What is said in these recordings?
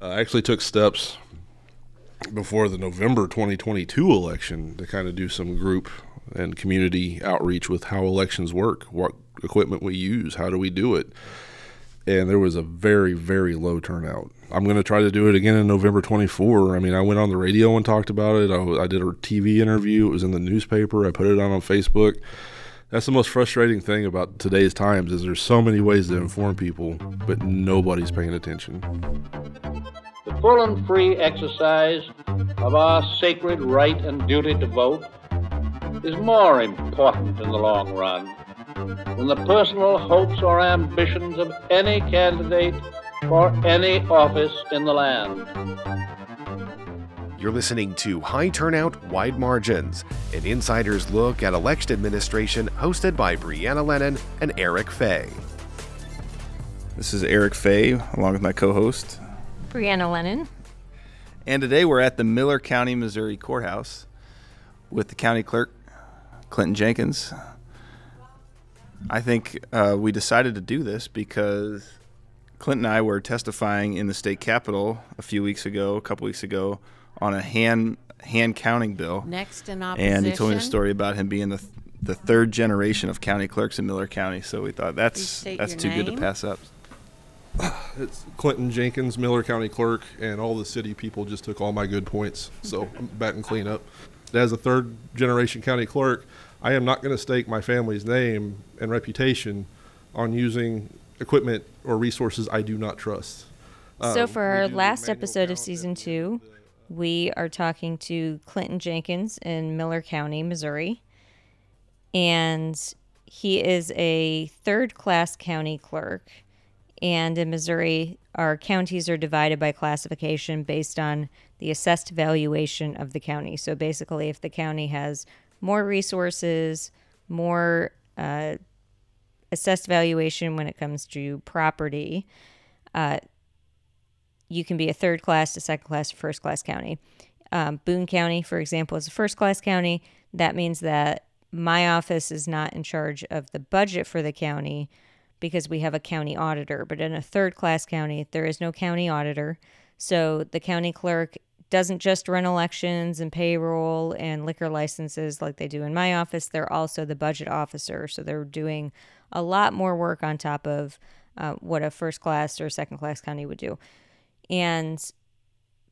I actually took steps before the November 2022 election to kind of do some group and community outreach with how elections work, what equipment we use, how do we do it. And there was a very, very low turnout. I'm going to try to do it again in November 24. I mean, I went on the radio and talked about it. I, I did a TV interview. It was in the newspaper. I put it on on Facebook. That's the most frustrating thing about today's times is there's so many ways to inform people, but nobody's paying attention. The full and free exercise of our sacred right and duty to vote is more important in the long run than the personal hopes or ambitions of any candidate for any office in the land. You're listening to High Turnout, Wide Margins, an insider's look at election administration hosted by Brianna Lennon and Eric Fey. This is Eric Fey, along with my co host, Brianna Lennon. And today we're at the Miller County, Missouri Courthouse with the county clerk, Clinton Jenkins. I think uh, we decided to do this because Clinton and I were testifying in the state capitol a few weeks ago, a couple weeks ago, on a hand hand counting bill. Next in opposition. And he told me a story about him being the the third generation of county clerks in Miller County. So we thought that's that's too name? good to pass up. It's Clinton Jenkins, Miller County Clerk, and all the city people just took all my good points. So I'm back and clean up. As a third generation county clerk, I am not going to stake my family's name and reputation on using equipment or resources I do not trust. So, um, for our last episode of season two, we are talking to Clinton Jenkins in Miller County, Missouri. And he is a third class county clerk. And in Missouri, our counties are divided by classification based on the assessed valuation of the county. So basically, if the county has more resources, more uh, assessed valuation when it comes to property, uh, you can be a third class, a second class, a first class county. Um, Boone County, for example, is a first class county. That means that my office is not in charge of the budget for the county because we have a county auditor. But in a third class county, there is no county auditor. So the county clerk doesn't just run elections and payroll and liquor licenses like they do in my office. They're also the budget officer. So they're doing a lot more work on top of uh, what a first class or second class county would do. And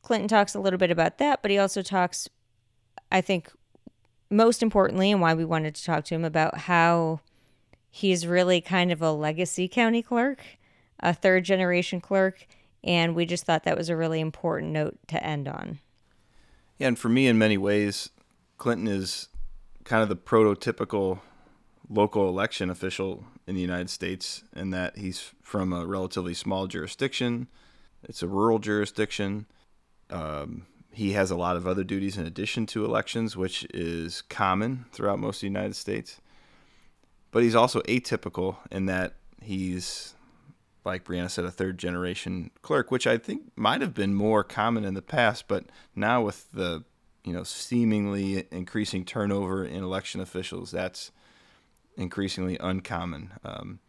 Clinton talks a little bit about that, but he also talks, I think, most importantly, and why we wanted to talk to him about how he's really kind of a legacy county clerk, a third generation clerk and we just thought that was a really important note to end on. Yeah, and for me, in many ways, Clinton is kind of the prototypical local election official in the United States, in that he's from a relatively small jurisdiction. It's a rural jurisdiction. Um, he has a lot of other duties in addition to elections, which is common throughout most of the United States. But he's also atypical in that he's like Brianna said, a third generation clerk, which I think might have been more common in the past, but now with the you know seemingly increasing turnover in election officials, that's increasingly uncommon. Um,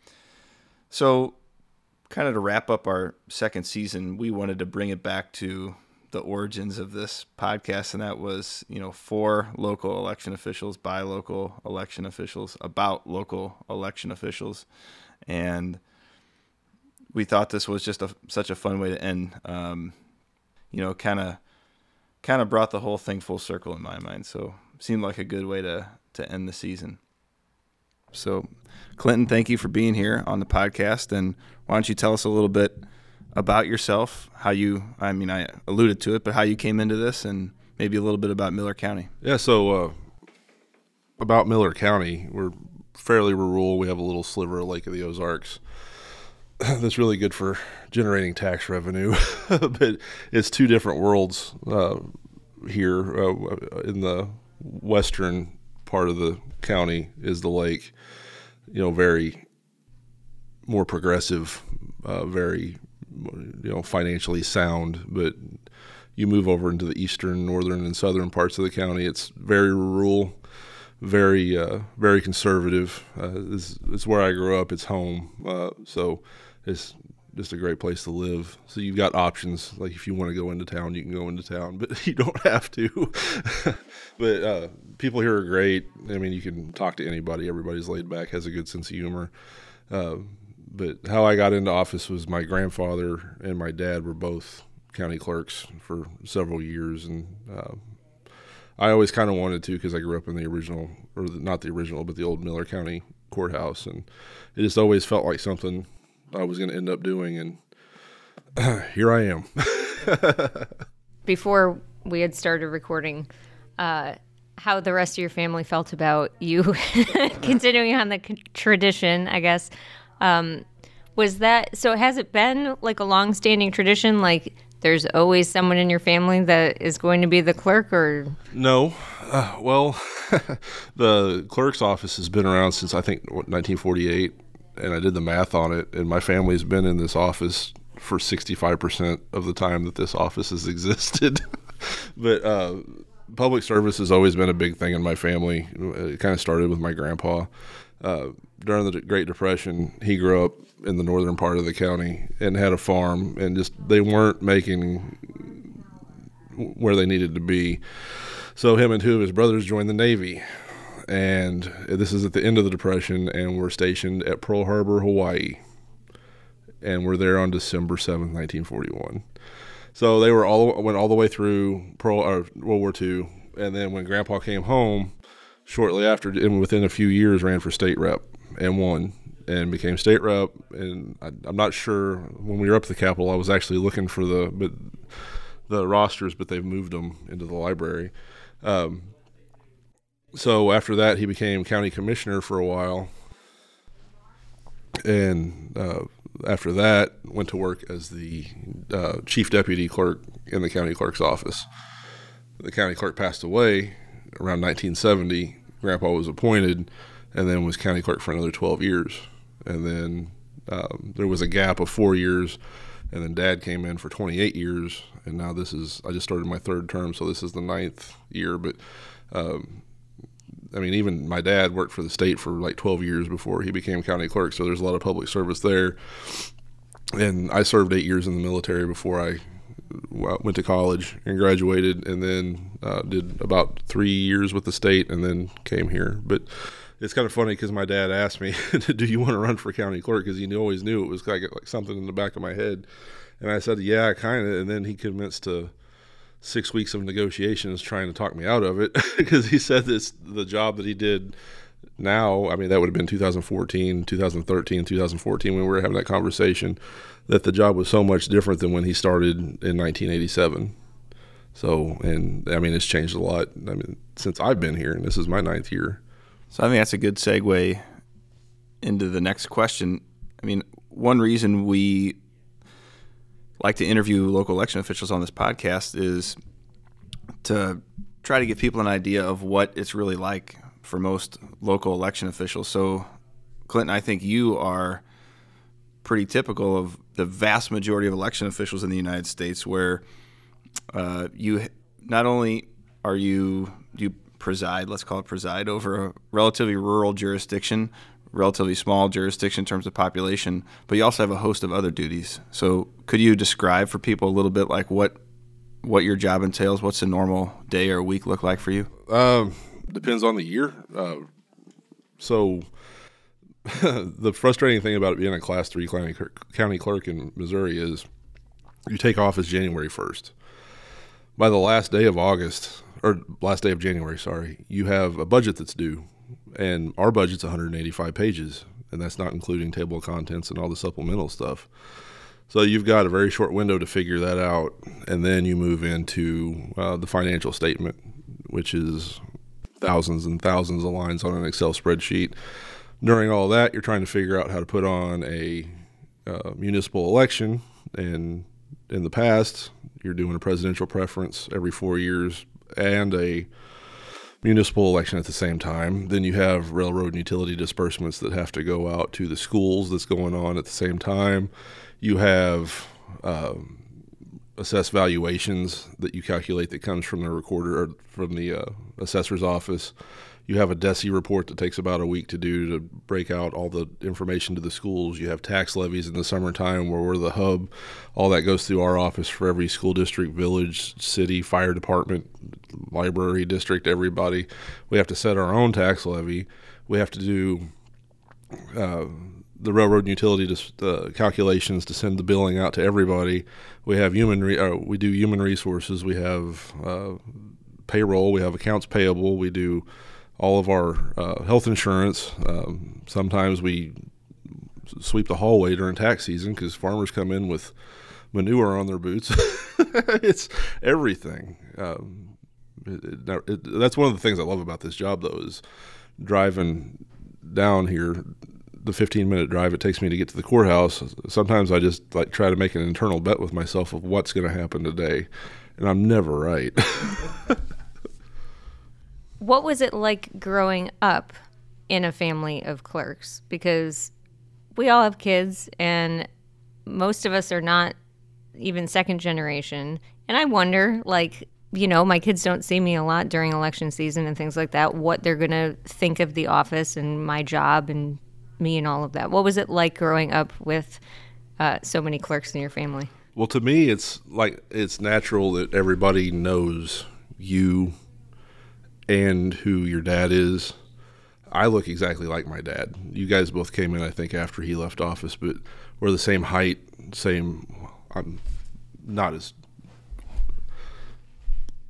so, kind of to wrap up our second season, we wanted to bring it back to the origins of this podcast, and that was you know for local election officials by local election officials about local election officials, and we thought this was just a, such a fun way to end. Um, you know, kind of kind of brought the whole thing full circle in my mind. So seemed like a good way to to end the season. So, Clinton, thank you for being here on the podcast. And why don't you tell us a little bit about yourself? How you, I mean, I alluded to it, but how you came into this, and maybe a little bit about Miller County. Yeah. So, uh, about Miller County, we're fairly rural. We have a little sliver of Lake of the Ozarks. that's really good for generating tax revenue, but it's two different worlds uh, here. Uh, in the western part of the county is the lake, you know, very more progressive, uh, very you know financially sound, but you move over into the eastern, northern, and southern parts of the county, it's very rural very uh, very conservative. Uh, it's, it's where I grew up. It's home. Uh, so it's just a great place to live. So you've got options. Like if you want to go into town, you can go into town, but you don't have to. but uh, people here are great. I mean, you can talk to anybody. Everybody's laid back, has a good sense of humor. Uh, but how I got into office was my grandfather and my dad were both county clerks for several years, and uh, I always kind of wanted to because I grew up in the original, or the, not the original, but the old Miller County courthouse, and it just always felt like something I was going to end up doing, and uh, here I am. Before we had started recording, uh, how the rest of your family felt about you continuing on the tradition, I guess. Um, was that so? Has it been like a long-standing tradition? Like there's always someone in your family that is going to be the clerk, or no? Uh, well, the clerk's office has been around since I think 1948, and I did the math on it, and my family's been in this office for 65% of the time that this office has existed. but uh, public service has always been a big thing in my family. It kind of started with my grandpa. Uh, during the Great Depression, he grew up in the northern part of the county and had a farm, and just they weren't making where they needed to be. So him and two of his brothers joined the Navy, and this is at the end of the Depression, and we're stationed at Pearl Harbor, Hawaii, and we're there on December seventh, nineteen forty one. So they were all went all the way through Pearl or World War II, and then when Grandpa came home, shortly after, and within a few years, ran for state rep and won and became state rep. And I, am not sure when we were up at the Capitol, I was actually looking for the but the rosters, but they've moved them into the library. Um, so after that, he became county commissioner for a while, and uh, after that, went to work as the uh, chief deputy clerk in the county clerk's office. The county clerk passed away around 1970. Grandpa was appointed, and then was county clerk for another 12 years. And then um, there was a gap of four years, and then Dad came in for 28 years, and now this is I just started my third term, so this is the ninth year. But um, I mean, even my dad worked for the state for like 12 years before he became county clerk, so there's a lot of public service there. And I served eight years in the military before I went to college and graduated, and then uh, did about three years with the state, and then came here. But it's kind of funny because my dad asked me, "Do you want to run for county clerk?" Because he always knew it was like like something in the back of my head, and I said, "Yeah, kind of." And then he convinced to six weeks of negotiations trying to talk me out of it because he said this the job that he did now i mean that would have been 2014 2013 2014 when we were having that conversation that the job was so much different than when he started in 1987 so and i mean it's changed a lot i mean since i've been here and this is my ninth year. So i think that's a good segue into the next question. I mean one reason we like to interview local election officials on this podcast is to try to give people an idea of what it's really like for most local election officials. So, Clinton, I think you are pretty typical of the vast majority of election officials in the United States, where uh, you not only are you you preside, let's call it preside, over a relatively rural jurisdiction relatively small jurisdiction in terms of population, but you also have a host of other duties. So, could you describe for people a little bit like what what your job entails? What's a normal day or week look like for you? Um, depends on the year. Uh, so, the frustrating thing about being a Class Three county county clerk in Missouri is you take office January first. By the last day of August or last day of January, sorry, you have a budget that's due and our budget's 185 pages, and that's not including table of contents and all the supplemental stuff. So you've got a very short window to figure that out, and then you move into uh, the financial statement, which is thousands and thousands of lines on an Excel spreadsheet. During all that, you're trying to figure out how to put on a uh, municipal election, and in the past, you're doing a presidential preference every four years and a municipal election at the same time. Then you have railroad and utility disbursements that have to go out to the schools that's going on at the same time. You have um, assessed valuations that you calculate that comes from the recorder or from the uh, assessor's office. You have a DESE report that takes about a week to do to break out all the information to the schools. You have tax levies in the summertime where we're the hub. All that goes through our office for every school district, village, city, fire department, library district, everybody. We have to set our own tax levy. We have to do uh, the railroad utility to, uh, calculations to send the billing out to everybody. We have human re- uh, we do human resources. We have uh, payroll. We have accounts payable. We do all of our uh, health insurance. Um, sometimes we sweep the hallway during tax season because farmers come in with manure on their boots. it's everything. Um, it, it, it, that's one of the things I love about this job, though, is driving down here. The 15 minute drive it takes me to get to the courthouse. Sometimes I just like try to make an internal bet with myself of what's going to happen today, and I'm never right. what was it like growing up in a family of clerks? Because we all have kids, and most of us are not even second generation. And I wonder, like, you know, my kids don't see me a lot during election season and things like that, what they're going to think of the office and my job and me and all of that. What was it like growing up with uh, so many clerks in your family? Well, to me, it's like it's natural that everybody knows you and who your dad is. I look exactly like my dad. You guys both came in, I think, after he left office, but we're the same height, same. I'm not as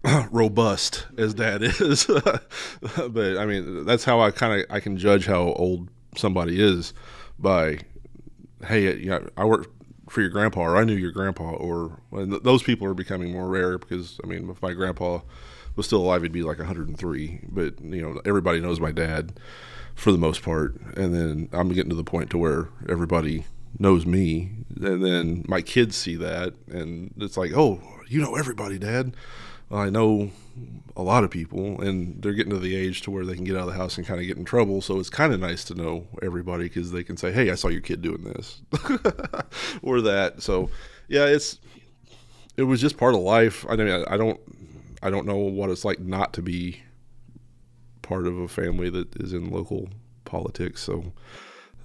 robust as dad is, but I mean that's how I kind of I can judge how old somebody is by, hey, you know, I worked for your grandpa, or I knew your grandpa, or those people are becoming more rare because I mean, if my grandpa was still alive, he'd be like 103. But you know, everybody knows my dad for the most part, and then I'm getting to the point to where everybody knows me, and then my kids see that, and it's like, oh, you know everybody, Dad. Well, I know a lot of people, and they're getting to the age to where they can get out of the house and kind of get in trouble. So it's kind of nice to know everybody because they can say, "Hey, I saw your kid doing this," or that. So, yeah, it's it was just part of life. I mean, I don't I don't know what it's like not to be part of a family that is in local politics. So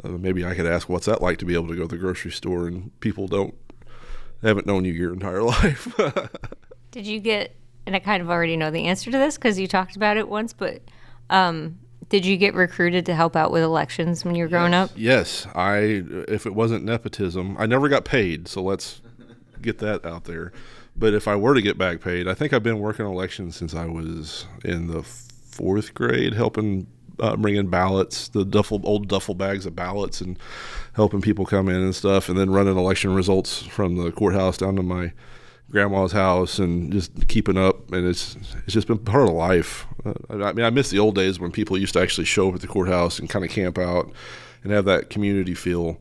uh, maybe I could ask, what's that like to be able to go to the grocery store and people don't haven't known you your entire life? Did you get? And I kind of already know the answer to this because you talked about it once, but um, did you get recruited to help out with elections when you were growing yes. up? Yes, I. If it wasn't nepotism, I never got paid. So let's get that out there. But if I were to get back paid, I think I've been working elections since I was in the fourth grade, helping uh, bring in ballots, the duffel old duffel bags of ballots, and helping people come in and stuff, and then running election results from the courthouse down to my grandma's house, and just keeping up. And it's it's just been part of life. Uh, I mean, I miss the old days when people used to actually show up at the courthouse and kind of camp out and have that community feel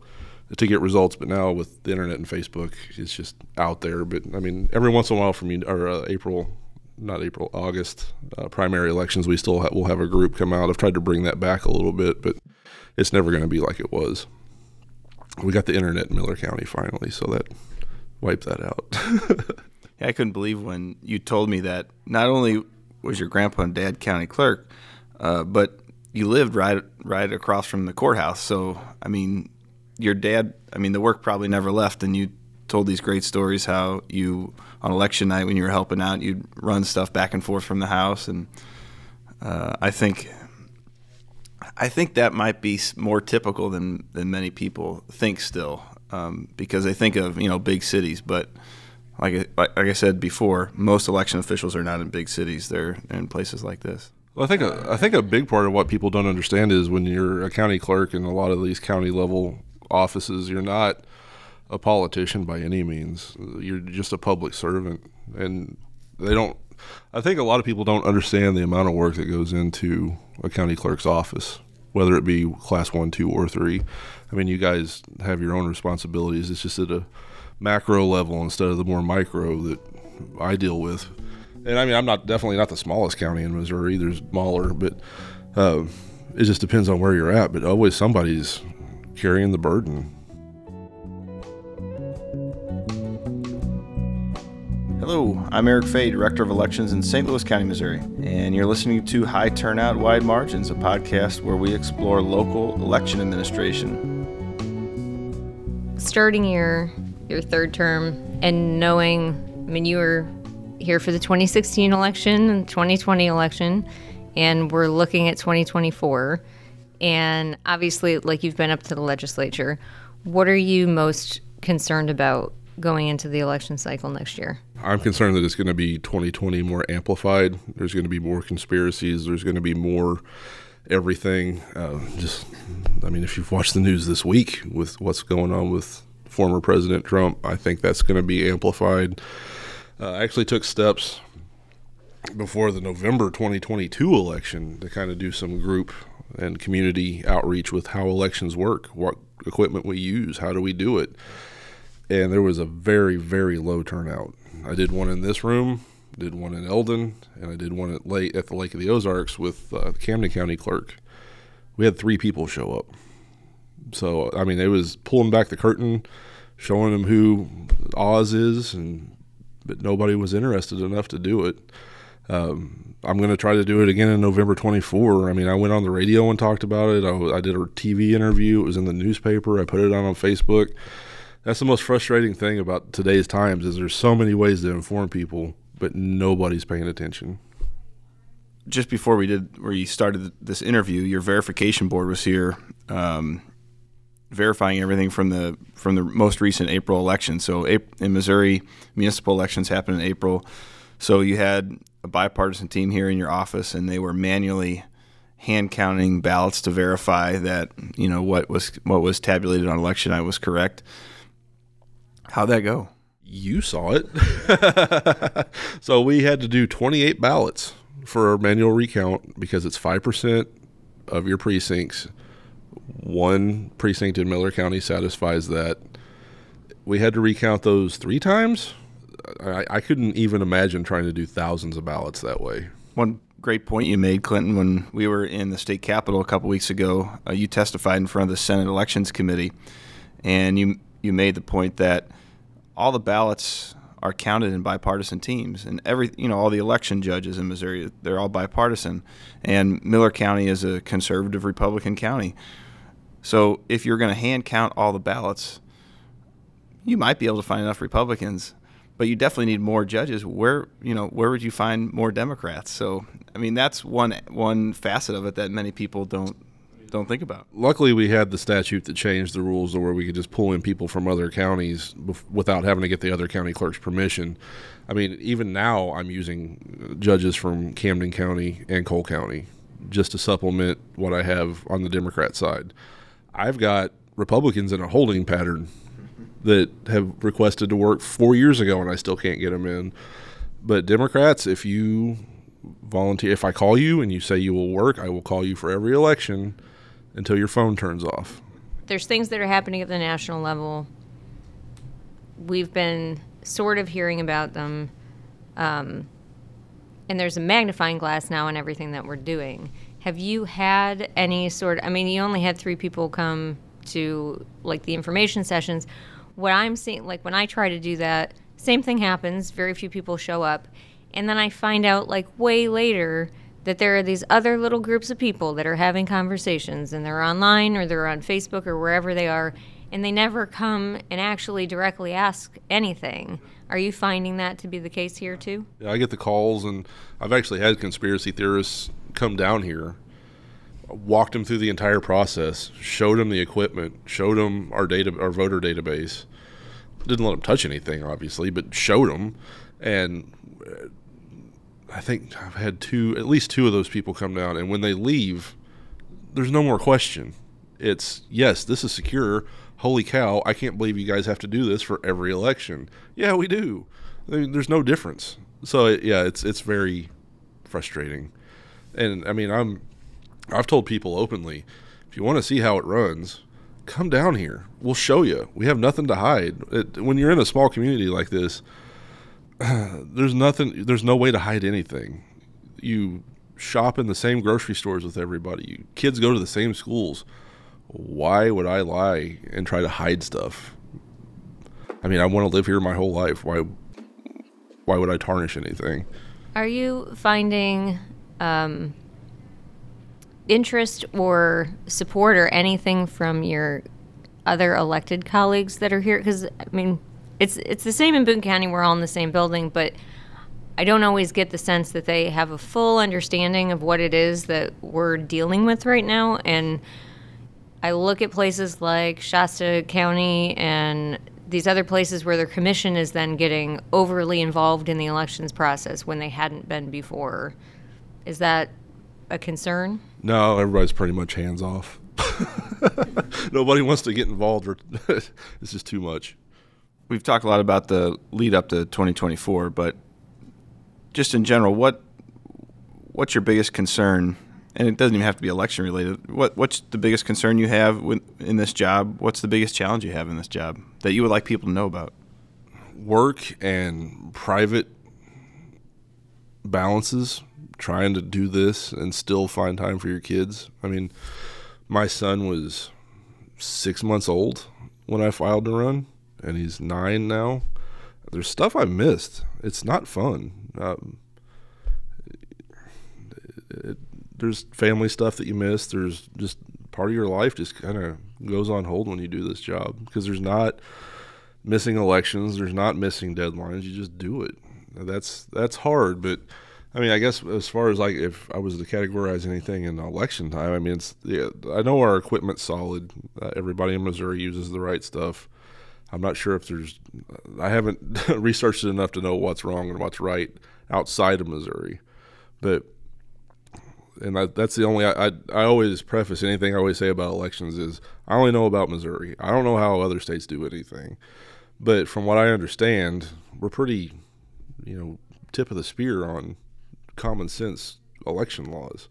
to get results. But now with the internet and Facebook, it's just out there. But I mean, every once in a while, from or uh, April, not April, August uh, primary elections, we still ha- will have a group come out. I've tried to bring that back a little bit, but it's never going to be like it was. We got the internet in Miller County finally, so that wiped that out. yeah, I couldn't believe when you told me that. Not only was your grandpa and dad county clerk, uh, but you lived right right across from the courthouse. So I mean, your dad, I mean, the work probably never left, and you told these great stories how you on election night when you were helping out, you'd run stuff back and forth from the house, and uh, I think I think that might be more typical than than many people think still, um, because they think of you know big cities, but like like I said before, most election officials are not in big cities; they're in places like this. Well, I think a, I think a big part of what people don't understand is when you're a county clerk in a lot of these county level offices. You're not a politician by any means. You're just a public servant, and they don't. I think a lot of people don't understand the amount of work that goes into a county clerk's office, whether it be class one, two, or three. I mean, you guys have your own responsibilities. It's just at a macro level instead of the more micro that I deal with. And I mean, I'm not definitely not the smallest county in Missouri. There's smaller, but uh, it just depends on where you're at. But always somebody's carrying the burden. Hello, I'm Eric Fey, Director of Elections in St. Louis County, Missouri, and you're listening to High Turnout, Wide Margins, a podcast where we explore local election administration. Starting your your third term and knowing, I mean, you were here for the 2016 election and 2020 election, and we're looking at 2024, and obviously, like you've been up to the legislature, what are you most concerned about going into the election cycle next year? I'm concerned that it's going to be 2020 more amplified. There's going to be more conspiracies. There's going to be more everything. Uh, just, I mean, if you've watched the news this week with what's going on with former President Trump, I think that's going to be amplified. Uh, I actually took steps before the November 2022 election to kind of do some group and community outreach with how elections work, what equipment we use, how do we do it and there was a very very low turnout. I did one in this room, did one in Eldon, and I did one at late at the Lake of the Ozarks with uh, the Camden County clerk. We had three people show up. So I mean, it was pulling back the curtain, showing them who Oz is, and but nobody was interested enough to do it. Um, I'm going to try to do it again in November 24. I mean, I went on the radio and talked about it. I, I did a TV interview. It was in the newspaper. I put it on on Facebook that's the most frustrating thing about today's times is there's so many ways to inform people, but nobody's paying attention. Just before we did, where you started this interview, your verification board was here, um, verifying everything from the from the most recent April election. So in Missouri, municipal elections happened in April. So you had a bipartisan team here in your office, and they were manually hand counting ballots to verify that you know what was what was tabulated on election night was correct. How'd that go? You saw it. so we had to do 28 ballots for a manual recount because it's 5% of your precincts. One precinct in Miller County satisfies that. We had to recount those three times. I, I couldn't even imagine trying to do thousands of ballots that way. One great point you made, Clinton, when we were in the state capitol a couple weeks ago. Uh, you testified in front of the Senate Elections Committee, and you you made the point that all the ballots are counted in bipartisan teams, and every you know all the election judges in Missouri they're all bipartisan, and Miller County is a conservative Republican county. So if you're going to hand count all the ballots, you might be able to find enough Republicans, but you definitely need more judges. Where you know where would you find more Democrats? So I mean that's one one facet of it that many people don't don't think about. Luckily, we had the statute that changed the rules to where we could just pull in people from other counties bef- without having to get the other county clerk's permission. I mean, even now, I'm using judges from Camden County and Cole County just to supplement what I have on the Democrat side. I've got Republicans in a holding pattern that have requested to work four years ago, and I still can't get them in. But Democrats, if you volunteer, if I call you and you say you will work, I will call you for every election until your phone turns off. There's things that are happening at the national level. We've been sort of hearing about them. Um, and there's a magnifying glass now on everything that we're doing. Have you had any sort I mean, you only had three people come to like the information sessions. What I'm seeing, like when I try to do that, same thing happens. Very few people show up. And then I find out like way later that there are these other little groups of people that are having conversations and they're online or they're on Facebook or wherever they are and they never come and actually directly ask anything. Are you finding that to be the case here too? Yeah, I get the calls and I've actually had conspiracy theorists come down here, walked them through the entire process, showed them the equipment, showed them our data our voter database. Didn't let them touch anything obviously, but showed them and uh, I think I've had two, at least two of those people come down, and when they leave, there's no more question. It's yes, this is secure. Holy cow! I can't believe you guys have to do this for every election. Yeah, we do. I mean, there's no difference. So it, yeah, it's it's very frustrating, and I mean, I'm I've told people openly, if you want to see how it runs, come down here. We'll show you. We have nothing to hide. It, when you're in a small community like this there's nothing there's no way to hide anything you shop in the same grocery stores with everybody you, kids go to the same schools why would i lie and try to hide stuff i mean i want to live here my whole life why why would I tarnish anything? Are you finding um, interest or support or anything from your other elected colleagues that are here? Because I mean, it's it's the same in Boone County. We're all in the same building, but I don't always get the sense that they have a full understanding of what it is that we're dealing with right now. And I look at places like Shasta County and these other places where their commission is then getting overly involved in the elections process when they hadn't been before. Is that a concern? No, everybody's pretty much hands off. Nobody wants to get involved, or it's just too much. We've talked a lot about the lead up to 2024, but just in general, what what's your biggest concern? And it doesn't even have to be election related. What what's the biggest concern you have with, in this job? What's the biggest challenge you have in this job that you would like people to know about? Work and private balances. Trying to do this and still find time for your kids. I mean, my son was six months old when I filed to run, and he's nine now. There's stuff I missed. It's not fun. Um, it, there's family stuff that you miss. There's just part of your life just kind of goes on hold when you do this job because there's not missing elections. There's not missing deadlines. You just do it. That's that's hard, but I mean, I guess as far as like if I was to categorize anything in election time, I mean, it's yeah, I know our equipment's solid. Uh, everybody in Missouri uses the right stuff. I'm not sure if there's. I haven't researched it enough to know what's wrong and what's right outside of Missouri, but and I, that's the only. I, I I always preface anything I always say about elections is I only know about Missouri. I don't know how other states do anything, but from what I understand, we're pretty, you know, tip of the spear on common sense election laws.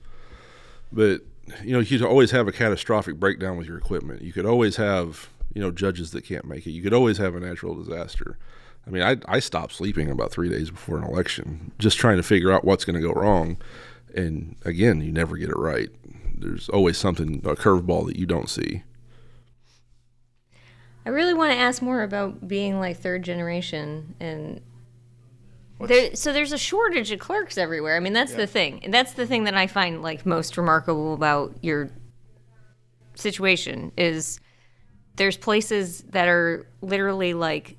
But you know, you could always have a catastrophic breakdown with your equipment. You could always have you know judges that can't make it. You could always have a natural disaster. I mean, I I stopped sleeping about three days before an election, just trying to figure out what's going to go wrong. And again, you never get it right. There's always something a curveball that you don't see. I really want to ask more about being like third generation and there, so there's a shortage of clerks everywhere. I mean, that's yeah. the thing. That's the thing that I find like most remarkable about your situation is there's places that are literally like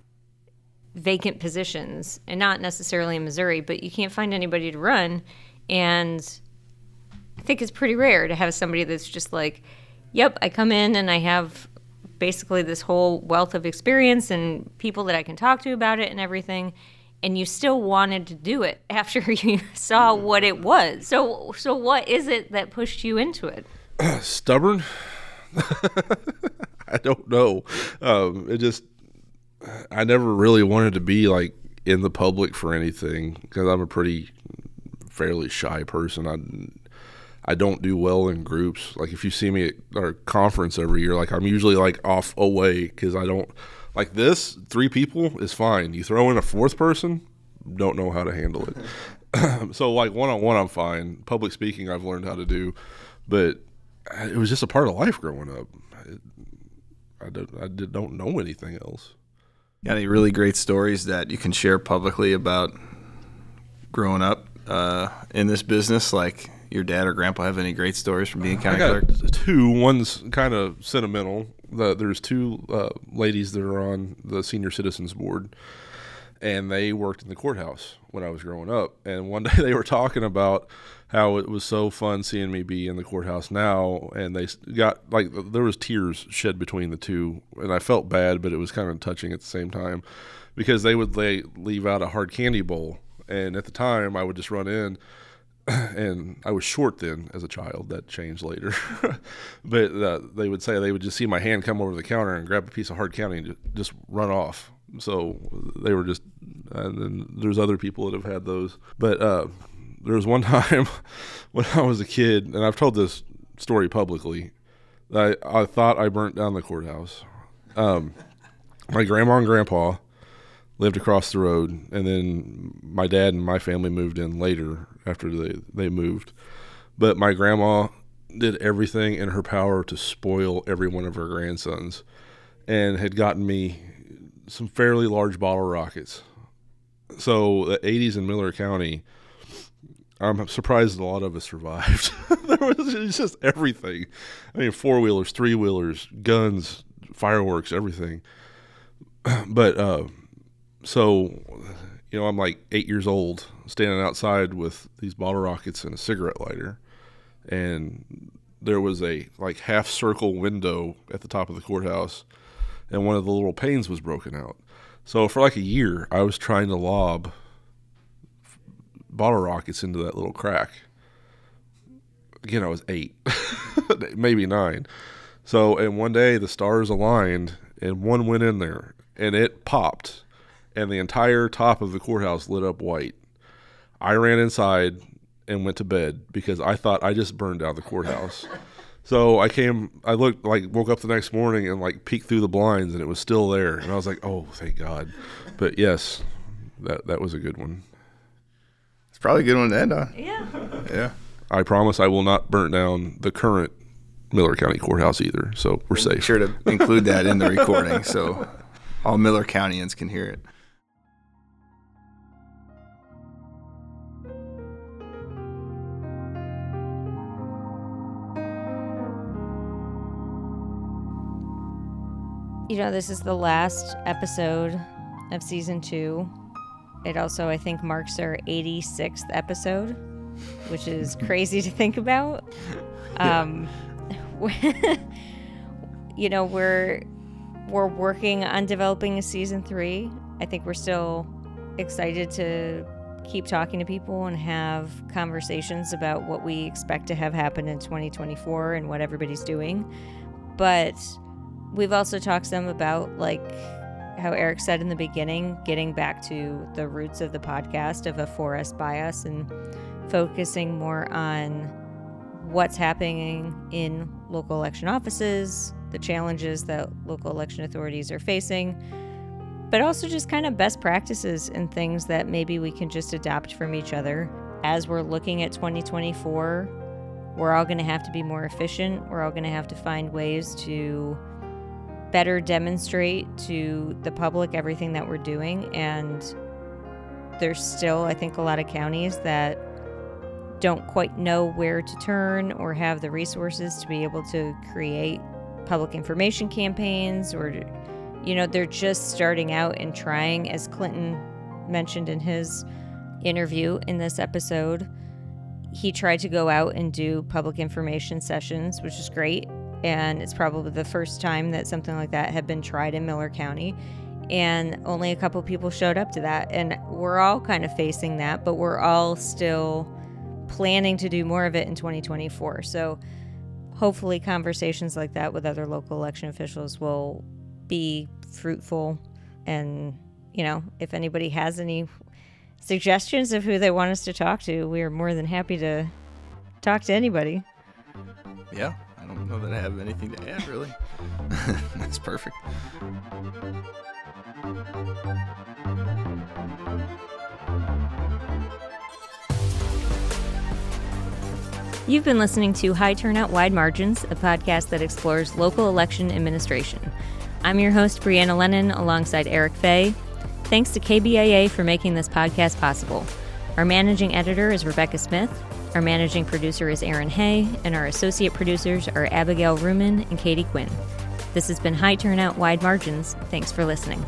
vacant positions and not necessarily in Missouri, but you can't find anybody to run and I think it's pretty rare to have somebody that's just like, "Yep, I come in and I have basically this whole wealth of experience and people that I can talk to about it and everything." And you still wanted to do it after you saw what it was. So so what is it that pushed you into it? Stubborn. I don't know. Um, it just I never really wanted to be like in the public for anything because I'm a pretty fairly shy person. I I don't do well in groups. Like if you see me at our conference every year, like I'm usually like off away because I don't like this, three people is fine. You throw in a fourth person, don't know how to handle it. so like one on one, I'm fine. Public speaking, I've learned how to do, but it was just a part of life growing up. I, I, don't, I don't know anything else. Got any really great stories that you can share publicly about growing up uh, in this business? Like your dad or grandpa have any great stories from being county clerk? Two. One's kind of sentimental the, there's two uh, ladies that are on the senior citizens board, and they worked in the courthouse when I was growing up. And one day they were talking about how it was so fun seeing me be in the courthouse now, and they got like there was tears shed between the two, and I felt bad, but it was kind of touching at the same time because they would lay, leave out a hard candy bowl, and at the time I would just run in and I was short then as a child. That changed later, but uh, they would say they would just see my hand come over the counter and grab a piece of hard candy and just run off. So they were just, and then there's other people that have had those. But uh, there was one time when I was a kid, and I've told this story publicly. I I thought I burnt down the courthouse. Um, my grandma and grandpa lived across the road, and then my dad and my family moved in later after they they moved. But my grandma did everything in her power to spoil every one of her grandsons, and had gotten me some fairly large bottle rockets. so the 80s in Miller County, I'm surprised a lot of us survived. there was just everything. I mean, four wheelers, three wheelers, guns, fireworks, everything. but uh, so, you know, I'm like eight years old, standing outside with these bottle rockets and a cigarette lighter, and there was a like half circle window at the top of the courthouse, and one of the little panes was broken out. So for like a year, I was trying to lob bottle rockets into that little crack. Again, I was eight, maybe nine. So, and one day the stars aligned and one went in there and it popped and the entire top of the courthouse lit up white. I ran inside and went to bed because I thought I just burned down the courthouse. So I came, I looked, like, woke up the next morning and, like, peeked through the blinds and it was still there. And I was like, oh, thank God. But yes, that, that was a good one. It's probably a good one to end on. Yeah. Yeah. I promise I will not burn down the current Miller County Courthouse either. So we're safe. Sure to include that in the recording so all Miller Countyans can hear it. You know, this is the last episode of season two. It also, I think, marks our 86th episode, which is crazy to think about. Um, you know, we're we're working on developing a season three. I think we're still excited to keep talking to people and have conversations about what we expect to have happen in 2024 and what everybody's doing. But we've also talked some about like how Eric said in the beginning, getting back to the roots of the podcast of a for us by us and focusing more on what's happening in local election offices, the challenges that local election authorities are facing, but also just kind of best practices and things that maybe we can just adopt from each other. As we're looking at 2024, we're all going to have to be more efficient. We're all going to have to find ways to better demonstrate to the public everything that we're doing. And there's still, I think, a lot of counties that don't quite know where to turn or have the resources to be able to create public information campaigns or you know they're just starting out and trying as clinton mentioned in his interview in this episode he tried to go out and do public information sessions which is great and it's probably the first time that something like that had been tried in miller county and only a couple people showed up to that and we're all kind of facing that but we're all still planning to do more of it in 2024. So hopefully, conversations like that with other local election officials will be fruitful. And, you know, if anybody has any suggestions of who they want us to talk to, we are more than happy to talk to anybody. Yeah, know that I have anything to add, really. That's perfect. You've been listening to High Turnout Wide Margins, a podcast that explores local election administration. I'm your host, Brianna Lennon, alongside Eric Fey. Thanks to KBIA for making this podcast possible. Our managing editor is Rebecca Smith, our managing producer is Aaron Hay, and our associate producers are Abigail Ruman and Katie Quinn. This has been High Turnout Wide Margins. Thanks for listening.